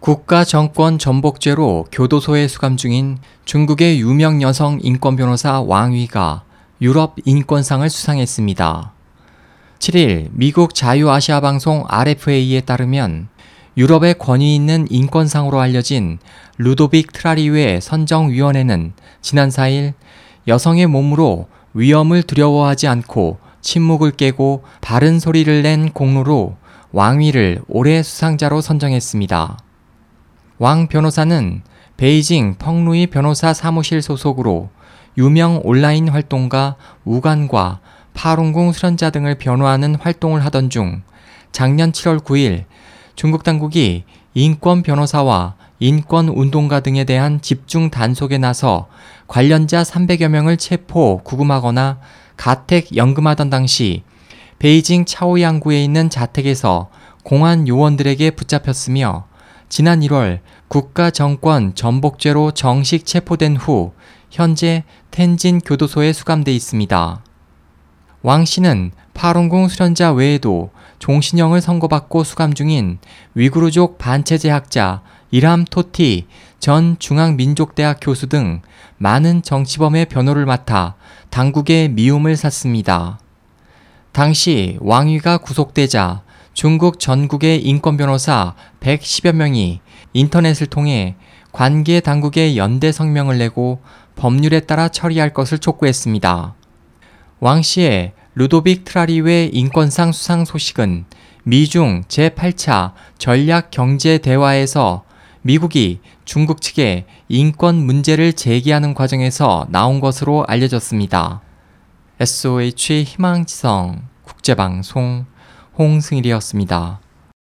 국가 정권 전복죄로 교도소에 수감 중인 중국의 유명 여성 인권 변호사 왕위가 유럽 인권상을 수상했습니다. 7일 미국 자유아시아 방송 RFA에 따르면 유럽의 권위 있는 인권상으로 알려진 루도빅 트라리웨 선정위원회는 지난 4일 여성의 몸으로 위험을 두려워하지 않고 침묵을 깨고 바른 소리를 낸 공로로 왕위를 올해 수상자로 선정했습니다. 왕 변호사는 베이징 펑루이 변호사 사무실 소속으로 유명 온라인 활동가 우간과 파룬궁 수련자 등을 변호하는 활동을 하던 중 작년 7월 9일 중국 당국이 인권 변호사와 인권 운동가 등에 대한 집중 단속에 나서 관련자 300여 명을 체포, 구금하거나 가택 연금하던 당시 베이징 차오양구에 있는 자택에서 공안 요원들에게 붙잡혔으며 지난 1월 국가 정권 전복죄로 정식 체포된 후 현재 텐진 교도소에 수감돼 있습니다. 왕 씨는 파룬궁 수련자 외에도 종신형을 선고받고 수감 중인 위구르족 반체제 학자 이람 토티 전 중앙민족대학 교수 등 많은 정치범의 변호를 맡아 당국의 미움을 샀습니다. 당시 왕위가 구속되자 중국 전국의 인권 변호사 110여 명이 인터넷을 통해 관계 당국에 연대 성명을 내고 법률에 따라 처리할 것을 촉구했습니다. 왕 씨의 루도빅 트라리웨 인권상 수상 소식은 미중 제8차 전략 경제 대화에서 미국이 중국 측에 인권 문제를 제기하는 과정에서 나온 것으로 알려졌습니다. SOH 희망지성 국제방송 홍승일이었습니다.